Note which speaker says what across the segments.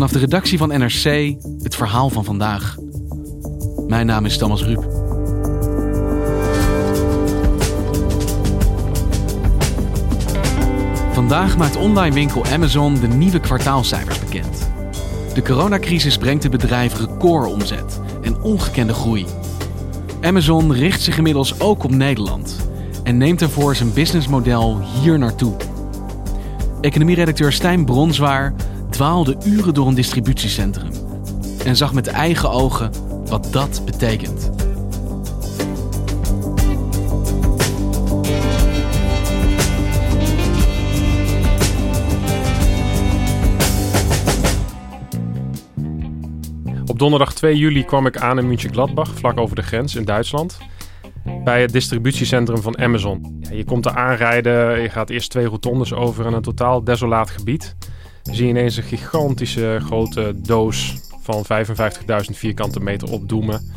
Speaker 1: Vanaf de redactie van NRC het verhaal van vandaag. Mijn naam is Thomas Ruip. Vandaag maakt online winkel Amazon de nieuwe kwartaalcijfers bekend. De coronacrisis brengt het bedrijf recordomzet en ongekende groei. Amazon richt zich inmiddels ook op Nederland en neemt ervoor zijn businessmodel hier naartoe. Economieredacteur Stijn Bronswaar dwaalde uren door een distributiecentrum en zag met eigen ogen wat dat betekent.
Speaker 2: Op donderdag 2 juli kwam ik aan in München-Gladbach, vlak over de grens in Duitsland. Bij het distributiecentrum van Amazon. Ja, je komt er aanrijden, je gaat eerst twee rotondes over in een totaal desolaat gebied. Zie je ineens een gigantische grote doos van 55.000 vierkante meter opdoemen.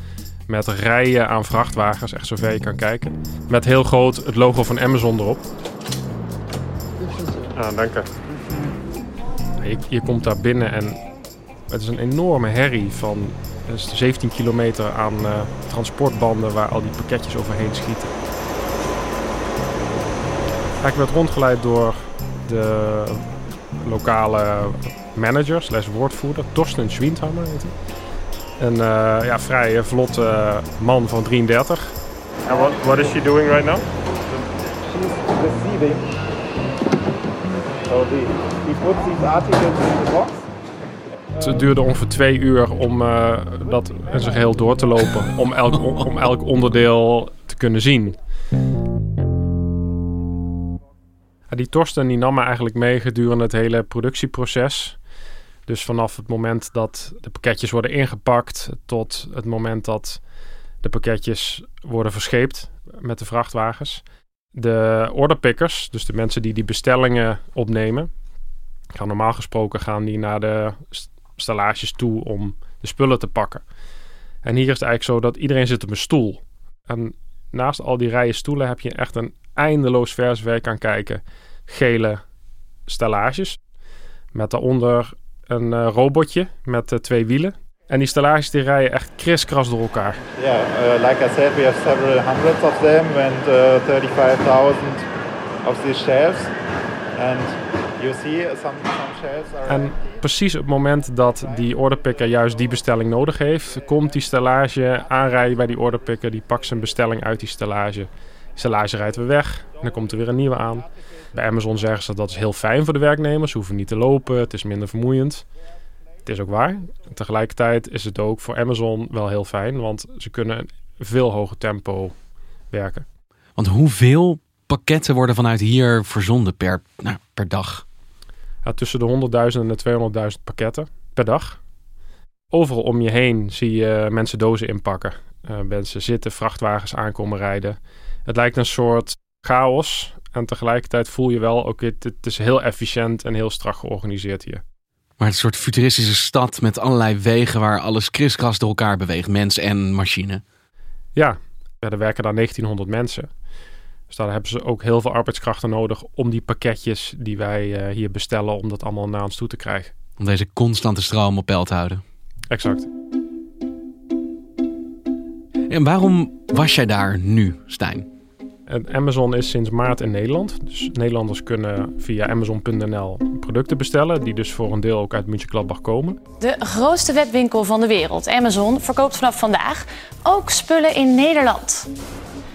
Speaker 2: Met rijen aan vrachtwagens, echt zover je kan kijken. Met heel groot het logo van Amazon erop. Ah, dank je. Je, je komt daar binnen en het is een enorme herrie van het is 17 kilometer aan uh, transportbanden waar al die pakketjes overheen schieten. Ik werd rondgeleid door de lokale manager slash woordvoerder, Torsten Schwindhammer heet hij. Een uh, ja, vrij vlotte man van 33. And what, what is she doing right now?
Speaker 3: She's receiving. So the, he puts these articles in the box.
Speaker 2: Het duurde ongeveer twee uur om uh, dat in zijn geheel door te lopen. Om elk, om elk onderdeel te kunnen zien. Die Torsten die nam me eigenlijk mee gedurende het hele productieproces. Dus vanaf het moment dat de pakketjes worden ingepakt tot het moment dat de pakketjes worden verscheept met de vrachtwagens. De orderpickers, dus de mensen die die bestellingen opnemen, gaan normaal gesproken gaan die naar de stellages toe om de spullen te pakken. En hier is het eigenlijk zo dat iedereen zit op een stoel. En naast al die rijen stoelen heb je echt een eindeloos vers je kan kijken. Gele stellages. Met daaronder een uh, robotje met uh, twee wielen. En die stellages die rijden echt kriskras door elkaar.
Speaker 3: Yeah, uh, like I said, we have several hundreds of them and uh, 35.000 of these shelves. And you see some, some shelves are...
Speaker 2: En precies op het moment dat die orderpicker juist die bestelling nodig heeft, komt die stellage aanrijden bij die orderpicker. Die pakt zijn bestelling uit die stellage. Die stellage rijdt weer weg en dan komt er weer een nieuwe aan. Bij Amazon zeggen ze dat is heel fijn voor de werknemers. Ze hoeven niet te lopen, het is minder vermoeiend. Het is ook waar. Tegelijkertijd is het ook voor Amazon wel heel fijn, want ze kunnen een veel hoger tempo werken.
Speaker 1: Want hoeveel pakketten worden vanuit hier verzonden per, nou, per dag?
Speaker 2: Ja, tussen de 100.000 en de 200.000 pakketten per dag. Overal om je heen zie je mensen dozen inpakken. Uh, mensen zitten, vrachtwagens aankomen rijden. Het lijkt een soort chaos. En tegelijkertijd voel je wel, oké, het, het is heel efficiënt en heel strak georganiseerd hier.
Speaker 1: Maar het is een soort futuristische stad met allerlei wegen waar alles kriskras door elkaar beweegt, mens en machine.
Speaker 2: Ja, er werken daar 1900 mensen. Dus daar hebben ze ook heel veel arbeidskrachten nodig om die pakketjes die wij uh, hier bestellen, om dat allemaal naar ons toe te krijgen.
Speaker 1: Om deze constante stroom op peil te houden.
Speaker 2: Exact.
Speaker 1: En waarom was jij daar nu, Stijn?
Speaker 2: Amazon is sinds maart in Nederland. Dus Nederlanders kunnen via amazon.nl producten bestellen, die dus voor een deel ook uit München-Gladbach komen.
Speaker 4: De grootste webwinkel van de wereld, Amazon, verkoopt vanaf vandaag ook spullen in Nederland.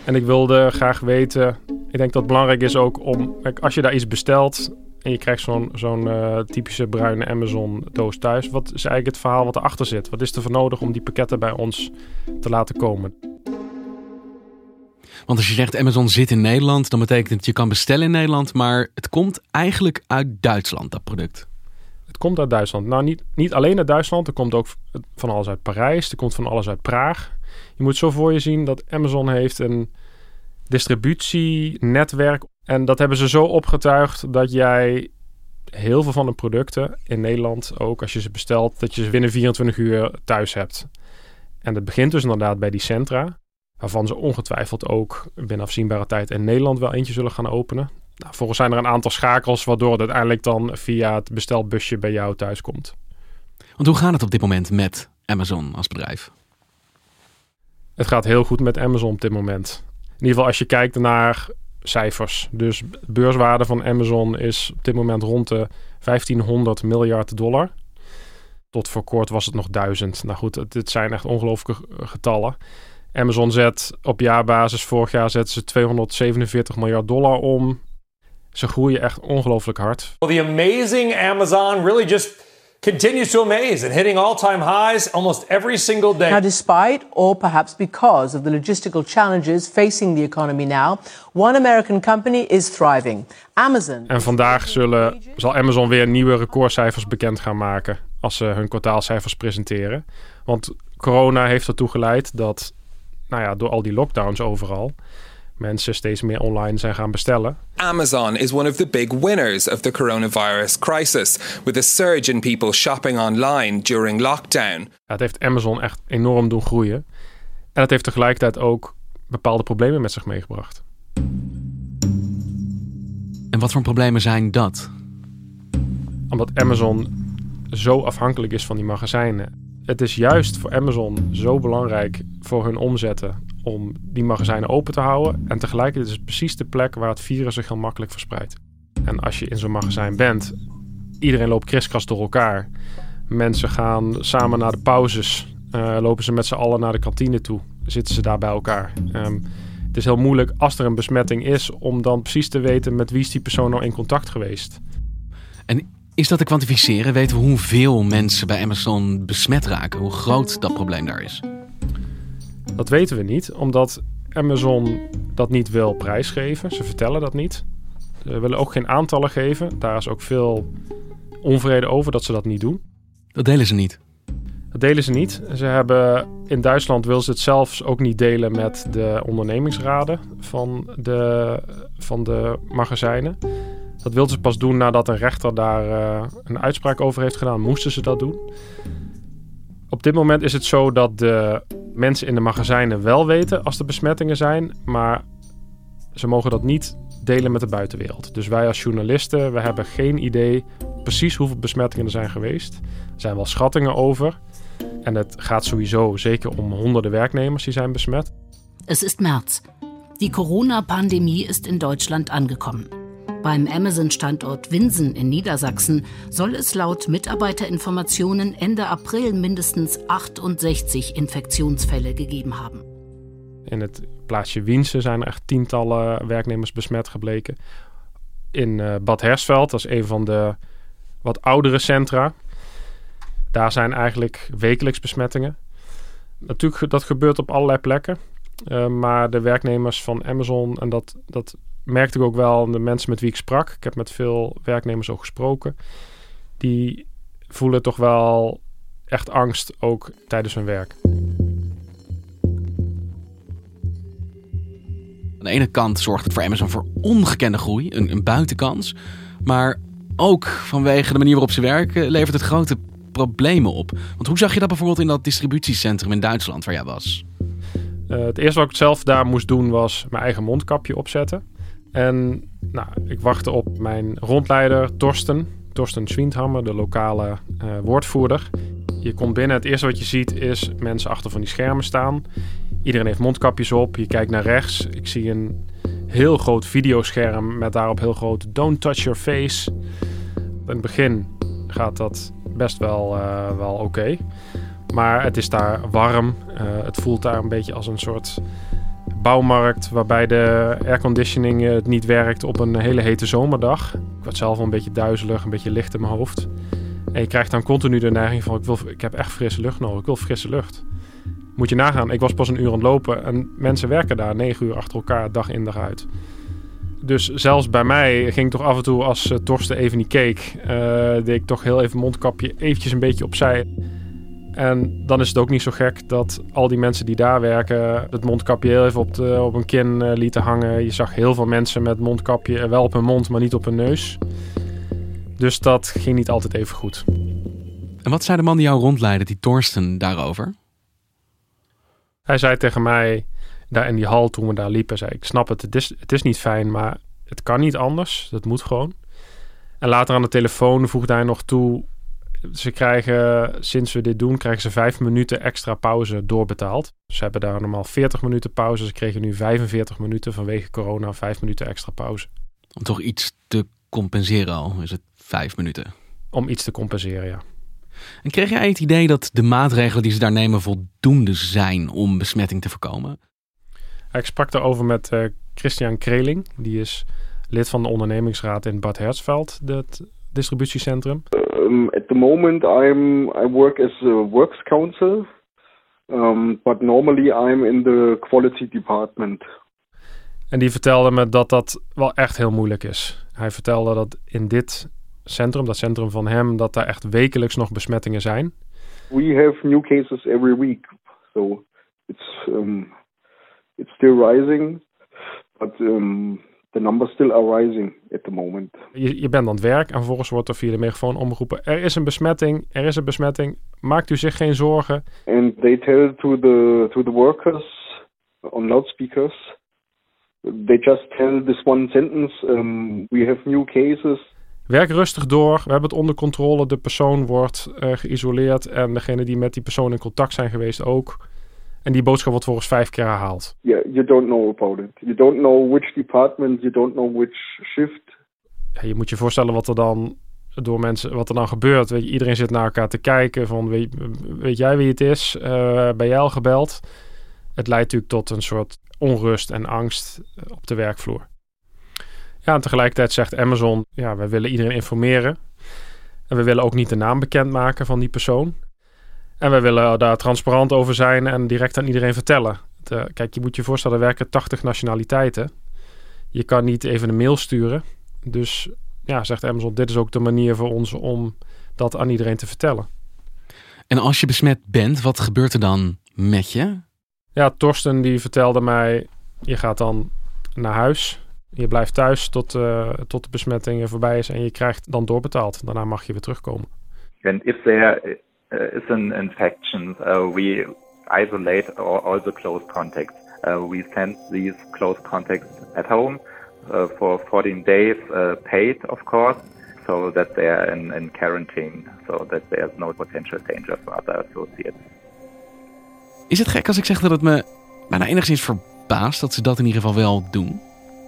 Speaker 2: En ik wilde graag weten, ik denk dat het belangrijk is ook om, als je daar iets bestelt en je krijgt zo'n zo'n uh, typische bruine Amazon doos thuis, wat is eigenlijk het verhaal wat erachter zit? Wat is er voor nodig om die pakketten bij ons te laten komen?
Speaker 1: Want als je zegt Amazon zit in Nederland, dan betekent het je kan bestellen in Nederland, maar het komt eigenlijk uit Duitsland, dat product.
Speaker 2: Het komt uit Duitsland. Nou, niet, niet alleen uit Duitsland. Er komt ook van alles uit Parijs. Er komt van alles uit Praag. Je moet zo voor je zien dat Amazon heeft een distributienetwerk. En dat hebben ze zo opgetuigd dat jij heel veel van de producten in Nederland, ook als je ze bestelt, dat je ze binnen 24 uur thuis hebt. En dat begint dus inderdaad bij die centra. Waarvan ze ongetwijfeld ook binnen afzienbare tijd in Nederland wel eentje zullen gaan openen. Nou, volgens zijn er een aantal schakels waardoor het uiteindelijk dan via het bestelbusje bij jou thuis komt.
Speaker 1: Want hoe gaat het op dit moment met Amazon als bedrijf?
Speaker 2: Het gaat heel goed met Amazon op dit moment. In ieder geval als je kijkt naar cijfers. Dus beurswaarde van Amazon is op dit moment rond de 1500 miljard dollar. Tot voor kort was het nog duizend. Nou goed, het, zijn echt ongelooflijke getallen. Amazon zet op jaarbasis, vorig jaar zetten ze 247 miljard dollar om. Ze groeien echt ongelooflijk hard.
Speaker 5: Well, the amazing Amazon really just continues to amaze and hitting all-time highs almost every single day.
Speaker 6: Now, despite or perhaps because of the logistical challenges facing the economy now, one American company is thriving. Amazon.
Speaker 2: En vandaag zullen, zal Amazon weer nieuwe recordcijfers bekend gaan maken als ze hun kwartaalcijfers presenteren. Want corona heeft ertoe geleid dat, nou ja, door al die lockdowns overal, mensen steeds meer online zijn gaan bestellen.
Speaker 7: Amazon is one of the big winners of the coronavirus crisis, with a surge in people shopping online during lockdown. Ja,
Speaker 2: het heeft Amazon echt enorm doen groeien. En het heeft tegelijkertijd ook bepaalde problemen met zich meegebracht.
Speaker 1: En wat voor problemen zijn dat?
Speaker 2: Omdat Amazon zo afhankelijk is van die magazijnen. Het is juist voor Amazon zo belangrijk voor hun omzetten om die magazijnen open te houden. En tegelijkertijd is het precies de plek waar het virus zich heel makkelijk verspreidt. En als je in zo'n magazijn bent, iedereen loopt kriskras door elkaar. Mensen gaan samen naar de pauzes, uh, lopen ze met z'n allen naar de kantine toe, zitten ze daar bij elkaar. Um, het is heel moeilijk als er een besmetting is om dan precies te weten met wie is die persoon nou in contact geweest.
Speaker 1: En is dat te kwantificeren? Weten we hoeveel mensen bij Amazon besmet raken? Hoe groot dat probleem daar is?
Speaker 2: Dat weten we niet, omdat Amazon dat niet wil prijsgeven. Ze vertellen dat niet. Ze willen ook geen aantallen geven. Daar is ook veel onvrede over dat ze dat niet doen.
Speaker 1: Dat delen ze niet.
Speaker 2: Dat delen ze niet. Ze hebben in Duitsland wil ze het zelfs ook niet delen met de ondernemingsraden van de, van de magazijnen. Dat wilden ze pas doen nadat een rechter daar uh, een uitspraak over heeft gedaan. Moesten ze dat doen. Op dit moment is het zo dat de mensen in de magazijnen wel weten als er besmettingen zijn, maar ze mogen dat niet delen met de buitenwereld. Dus wij als journalisten, we hebben geen idee precies hoeveel besmettingen er zijn geweest. Er zijn wel schattingen over. En het gaat sowieso zeker om honderden werknemers die zijn besmet.
Speaker 8: Het is März. Die Corona-Pandemie is in Duitsland angekommen. Beim Amazon-Standort Winsen in Niedersachsen soll es laut Mitarbeiterinformationen Ende April mindestens 68 Infektionsfälle gegeben haben.
Speaker 2: In het plaatsje Winsen zijn echt tientallen werknemers besmet gebleken. In uh, Bad Hersveld, dat is een van de wat oudere centra. Daar zijn eigenlijk wekelijks besmettingen. Natuurlijk, dat gebeurt op allerlei plekken. Uh, maar de werknemers van Amazon, en dat, dat merkte ik ook wel de mensen met wie ik sprak. Ik heb met veel werknemers ook gesproken. Die voelen toch wel echt angst ook tijdens hun werk.
Speaker 1: Aan de ene kant zorgt het voor Amazon voor ongekende groei, een, een buitenkans. Maar ook vanwege de manier waarop ze werken levert het grote problemen op. Want hoe zag je dat bijvoorbeeld in dat distributiecentrum in Duitsland waar jij was?
Speaker 2: Uh, het eerste wat ik zelf daar moest doen was mijn eigen mondkapje opzetten. En nou, ik wachtte op mijn rondleider Torsten. Torsten Schwindhammer, de lokale uh, woordvoerder. Je komt binnen, het eerste wat je ziet is mensen achter van die schermen staan. Iedereen heeft mondkapjes op, je kijkt naar rechts. Ik zie een heel groot videoscherm met daarop heel groot Don't touch your face. In het begin gaat dat best wel, uh, wel oké. Maar het is daar warm. Uh, het voelt daar een beetje als een soort bouwmarkt waarbij de airconditioning het niet werkt op een hele hete zomerdag. Ik word zelf wel een beetje duizelig, een beetje licht in mijn hoofd. En je krijgt dan continu de neiging van ik, wil, ik heb echt frisse lucht nodig, ik wil frisse lucht. Moet je nagaan, ik was pas een uur aan het lopen en mensen werken daar negen uur achter elkaar dag in dag uit. Dus zelfs bij mij ging toch af en toe als uh, Torsten even niet keek, uh, deed ik toch heel even mondkapje eventjes een beetje opzij. En dan is het ook niet zo gek dat al die mensen die daar werken het mondkapje heel even op, de, op hun kin uh, lieten hangen. Je zag heel veel mensen met mondkapje wel op hun mond, maar niet op hun neus. Dus dat ging niet altijd even goed.
Speaker 1: En wat zei de man die jou rondleidde, die Torsten, daarover?
Speaker 2: Hij zei tegen mij, daar in die hal toen we daar liepen, zei ik snap het, het is, het is niet fijn, maar het kan niet anders. Dat moet gewoon. En later aan de telefoon voegde hij nog toe, ze krijgen, sinds we dit doen, krijgen ze vijf minuten extra pauze doorbetaald. Ze hebben daar normaal 40 minuten pauze. Ze kregen nu 45 minuten vanwege corona, vijf minuten extra pauze.
Speaker 1: Om toch iets te compenseren al, is het vijf minuten.
Speaker 2: Om iets te compenseren, ja.
Speaker 1: En kreeg jij het idee dat de maatregelen die ze daar nemen voldoende zijn om besmetting te voorkomen?
Speaker 2: Ik sprak daarover met uh, Christian Kreling. Die is lid van de ondernemingsraad in Bad Hersfeld, het distributiecentrum.
Speaker 9: Um, at the moment I'm, I work as a works council, um, but normally I'm in the quality department.
Speaker 2: En die vertelde me dat dat wel echt heel moeilijk is. Hij vertelde dat in dit centrum, dat centrum van hem, dat daar echt wekelijks nog besmettingen zijn.
Speaker 9: We have new cases every week, so it's um, it's still rising, but um, the numbers still are rising at the moment.
Speaker 2: Je, je bent aan het werk en vervolgens wordt er via de megafoon omgeroepen: er is een besmetting, er is een besmetting. Maakt u zich geen zorgen.
Speaker 9: And they tell to the to the workers on loudspeakers. They just tell this one sentence: um, we have new cases.
Speaker 2: Werk rustig door. We hebben het onder controle. De persoon wordt uh, geïsoleerd en degene die met die persoon in contact zijn geweest ook. En die boodschap wordt volgens vijf keer herhaald.
Speaker 9: Yeah, you don't know about it. You don't know which department, you don't know which shift.
Speaker 2: Ja, je moet je voorstellen wat er dan door mensen, wat er dan gebeurt. Weet je, iedereen zit naar elkaar te kijken van weet, weet jij wie het is? Uh, ben jij al gebeld? Het leidt natuurlijk tot een soort onrust en angst op de werkvloer. Ja, en tegelijkertijd zegt Amazon, ja, we willen iedereen informeren. En we willen ook niet de naam bekendmaken van die persoon. En we willen daar transparant over zijn en direct aan iedereen vertellen. De, kijk, je moet je voorstellen, er werken 80 nationaliteiten. Je kan niet even een mail sturen. Dus ja, zegt Amazon, dit is ook de manier voor ons om dat aan iedereen te vertellen.
Speaker 1: En als je besmet bent, wat gebeurt er dan met je?
Speaker 2: Ja, Torsten die vertelde mij, je gaat dan naar huis. Je blijft thuis tot, uh, tot de besmetting voorbij is en je krijgt dan doorbetaald. Daarna mag je weer terugkomen.
Speaker 10: And if there uh, is an infection, uh, we isolate all, all the close contacts. Uh, we send these close contacts at home for 14 days paid, of course, so that they are in, in quarantine, so that there's no potential danger for other associates.
Speaker 1: Is het gek als ik zeg dat het me bijna enigszins verbaast dat ze dat in ieder geval wel doen?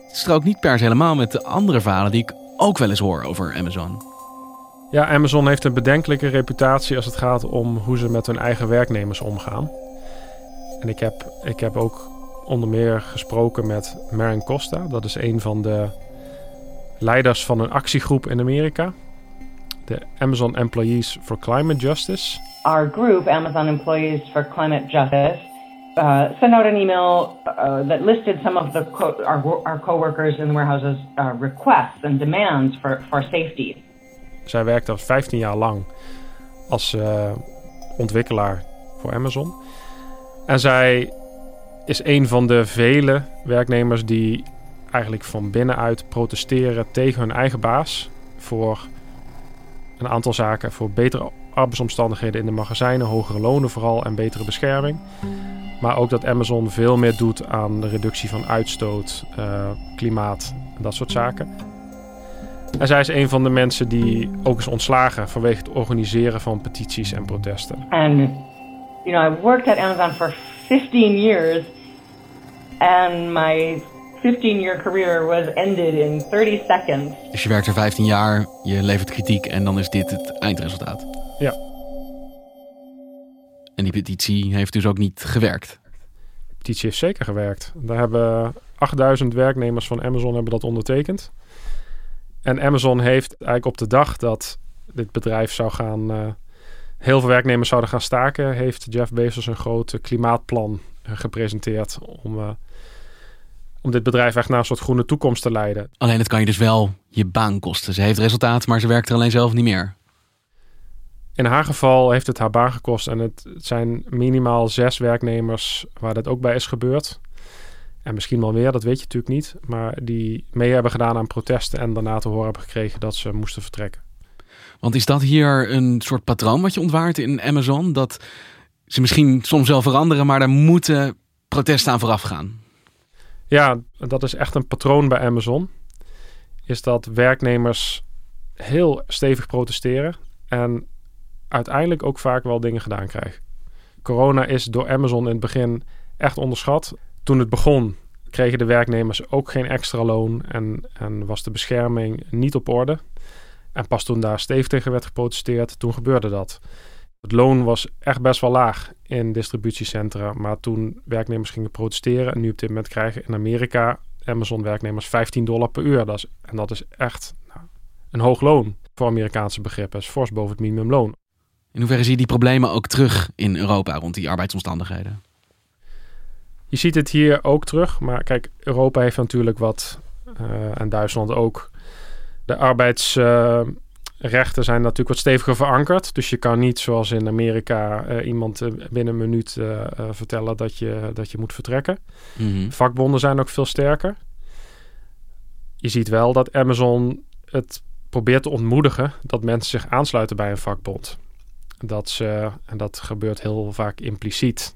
Speaker 1: Het strookt niet per se helemaal met de andere verhalen die ik ook wel eens hoor over Amazon.
Speaker 2: Ja, Amazon heeft een bedenkelijke reputatie als het gaat om hoe ze met hun eigen werknemers omgaan. En ik heb, ik heb ook onder meer gesproken met Marin Costa. Dat is een van de leiders van een actiegroep in Amerika. De Amazon Employees for Climate Justice.
Speaker 11: Our group, Amazon Employees for Climate Justice, uh, sent out an email uh, that listed some of the our, our coworkers in the warehouses' uh, requests and demands for, for safety.
Speaker 2: Zij werkte 15 jaar lang als uh, ontwikkelaar voor Amazon. En zij is een van de vele werknemers die eigenlijk van binnenuit protesteren tegen hun eigen baas voor een aantal zaken. Voor betere arbeidsomstandigheden in de magazijnen, hogere lonen vooral en betere bescherming. Maar ook dat Amazon veel meer doet aan de reductie van uitstoot, uh, klimaat en dat soort zaken. En zij is een van de mensen die ook is ontslagen vanwege het organiseren van petities en protesten.
Speaker 11: And you know, I worked at Amazon for 15 years and my 15-year career was ended in 30 seconds.
Speaker 1: Dus je werkt er 15 jaar, je levert kritiek en dan is dit het eindresultaat.
Speaker 2: Ja.
Speaker 1: En die petitie heeft dus ook niet gewerkt.
Speaker 2: De petitie heeft zeker gewerkt. Daar hebben 8000 werknemers van Amazon hebben dat ondertekend. En Amazon heeft eigenlijk op de dag dat dit bedrijf zou gaan, uh, heel veel werknemers zouden gaan staken, heeft Jeff Bezos een groot klimaatplan uh, gepresenteerd om, uh, om dit bedrijf echt naar een soort groene toekomst te leiden.
Speaker 1: Alleen het kan je dus wel je baan kosten. Ze heeft resultaat, maar ze werkt er alleen zelf niet meer.
Speaker 2: In haar geval heeft het haar baan gekost en het zijn minimaal zes werknemers waar dat ook bij is gebeurd. En misschien wel meer, dat weet je natuurlijk niet. Maar die mee hebben gedaan aan protesten en daarna te horen hebben gekregen dat ze moesten vertrekken.
Speaker 1: Want is dat hier een soort patroon wat je ontwaart in Amazon? Dat ze misschien soms wel veranderen, maar daar moeten protesten aan vooraf gaan?
Speaker 2: Ja, dat is echt een patroon bij Amazon. Is dat werknemers heel stevig protesteren. En uiteindelijk ook vaak wel dingen gedaan krijgen. Corona is door Amazon in het begin echt onderschat. Toen het begon kregen de werknemers ook geen extra loon en, en was de bescherming niet op orde. En pas toen daar stevig tegen werd geprotesteerd, toen gebeurde dat. Het loon was echt best wel laag in distributiecentra. Maar toen werknemers gingen protesteren, en nu op dit moment krijgen in Amerika Amazon werknemers 15 dollar per uur. Dat is, en dat is echt nou, een hoog loon voor Amerikaanse begrippen. Dat is fors boven het minimumloon.
Speaker 1: In hoeverre zie je die problemen ook terug in Europa rond die arbeidsomstandigheden?
Speaker 2: Je ziet het hier ook terug. Maar kijk, Europa heeft natuurlijk wat, uh, en Duitsland ook, de arbeids... Uh, rechten zijn natuurlijk wat steviger verankerd. Dus je kan niet zoals in Amerika uh, iemand uh, binnen een minuut vertellen dat je, dat je moet vertrekken. Mm -hmm. Vakbonden zijn ook veel sterker. Je ziet wel dat Amazon het probeert te ontmoedigen dat mensen zich aansluiten bij een vakbond. Dat ze, en dat gebeurt heel vaak impliciet,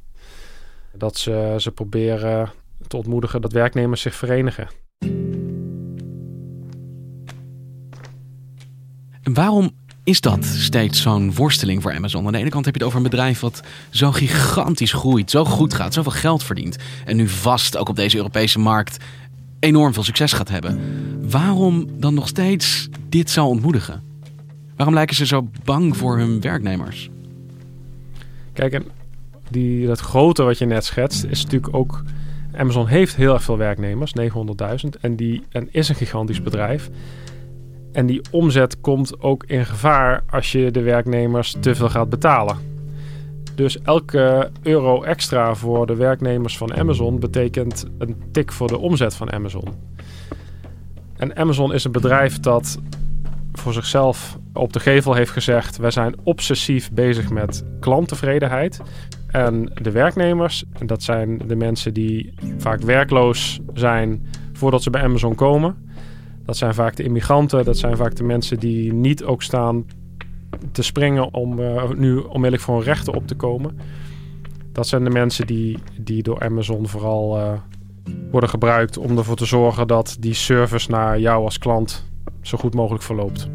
Speaker 2: dat ze, ze proberen te ontmoedigen dat werknemers zich verenigen.
Speaker 1: En waarom is dat steeds zo'n worsteling voor Amazon? Aan de ene kant heb je het over een bedrijf wat zo gigantisch groeit, zo goed gaat, zoveel geld verdient. En nu vast ook op deze Europese markt enorm veel succes gaat hebben. Waarom dan nog steeds dit zou ontmoedigen? Waarom lijken ze zo bang voor hun werknemers?
Speaker 2: Kijk, en die, dat grote wat je net schetst is natuurlijk ook... Amazon heeft heel erg veel werknemers, 900.000. En, die, en is een gigantisch bedrijf. En die omzet komt ook in gevaar als je de werknemers te veel gaat betalen. Dus elke euro extra voor de werknemers van Amazon betekent een tik voor de omzet van Amazon. En Amazon is een bedrijf dat voor zichzelf op de gevel heeft gezegd: wij zijn obsessief bezig met klanttevredenheid. En de werknemers, dat zijn de mensen die vaak werkloos zijn voordat ze bij Amazon komen. Dat zijn vaak de immigranten, dat zijn vaak de mensen die niet ook staan te springen om uh, nu onmiddellijk voor hun rechten op te komen. Dat zijn de mensen die, die door Amazon vooral uh, worden gebruikt om ervoor te zorgen dat die service naar jou als klant zo goed mogelijk verloopt.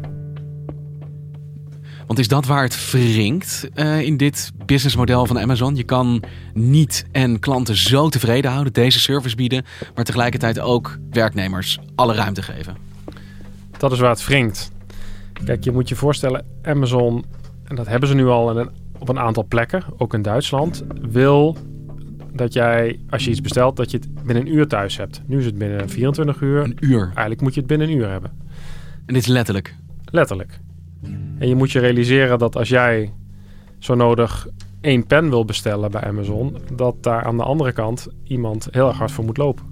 Speaker 1: Want is dat waar het wringt uh, in dit businessmodel van Amazon? Je kan niet en klanten zo tevreden houden, deze service bieden, maar tegelijkertijd ook werknemers alle ruimte geven.
Speaker 2: Dat is waar het wringt. Kijk, je moet je voorstellen, Amazon, en dat hebben ze nu al een, op een aantal plekken, ook in Duitsland, wil dat jij, als je iets bestelt, dat je het binnen een uur thuis hebt. Nu is het binnen 24 uur.
Speaker 1: Een uur?
Speaker 2: Eigenlijk moet je het binnen een uur hebben.
Speaker 1: En dit is letterlijk?
Speaker 2: Letterlijk. En je moet je realiseren dat als jij zo nodig één pen wil bestellen bij Amazon, dat daar aan de andere kant iemand heel erg hard voor moet lopen.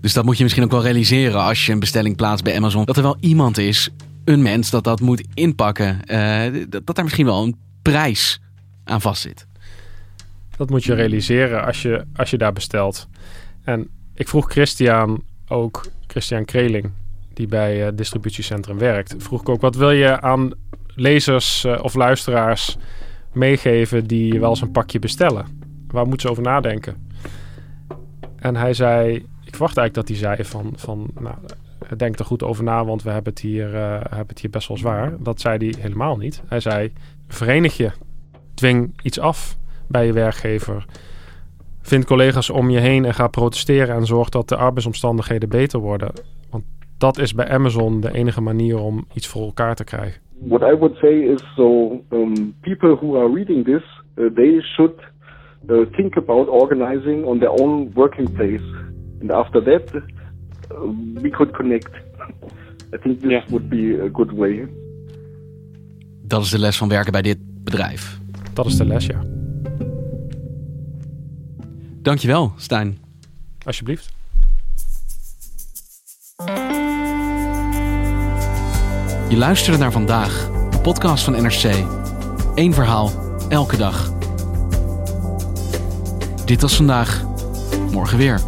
Speaker 1: Dus dat moet je misschien ook wel realiseren als je een bestelling plaatst bij Amazon. Dat er wel iemand is, een mens, dat dat moet inpakken. Uh, dat, dat daar misschien wel een prijs aan vastzit.
Speaker 2: Dat moet je realiseren als je, als je daar bestelt. En ik vroeg Christian ook, Christian Kreling, die bij het distributiecentrum werkt, vroeg ik ook: wat wil je aan lezers uh, of luisteraars meegeven die wel eens een pakje bestellen? Waar moeten ze over nadenken? En hij zei: Ik verwacht eigenlijk dat hij zei van, van nou, denk er goed over na, want we hebben het, hier, uh, hebben het hier best wel zwaar. Dat zei hij helemaal niet. Hij zei: verenig je, dwing iets af bij je werkgever. Vind collega's om je heen en ga protesteren en zorg dat de arbeidsomstandigheden beter worden. Dat is bij Amazon de enige manier om iets voor elkaar te krijgen.
Speaker 9: What I would say is so um, people who are reading this, uh, they should uh, think about organizing on their own working place. And after that, uh, we could connect. I think this yeah. would be a good way.
Speaker 1: Dat is de les van werken bij dit bedrijf.
Speaker 2: Dat is de les, ja.
Speaker 1: Dankjewel, Stijn.
Speaker 2: Alsjeblieft.
Speaker 1: Je luisterde naar vandaag, een podcast van NRC. Eén verhaal, elke dag. Dit was vandaag, morgen weer.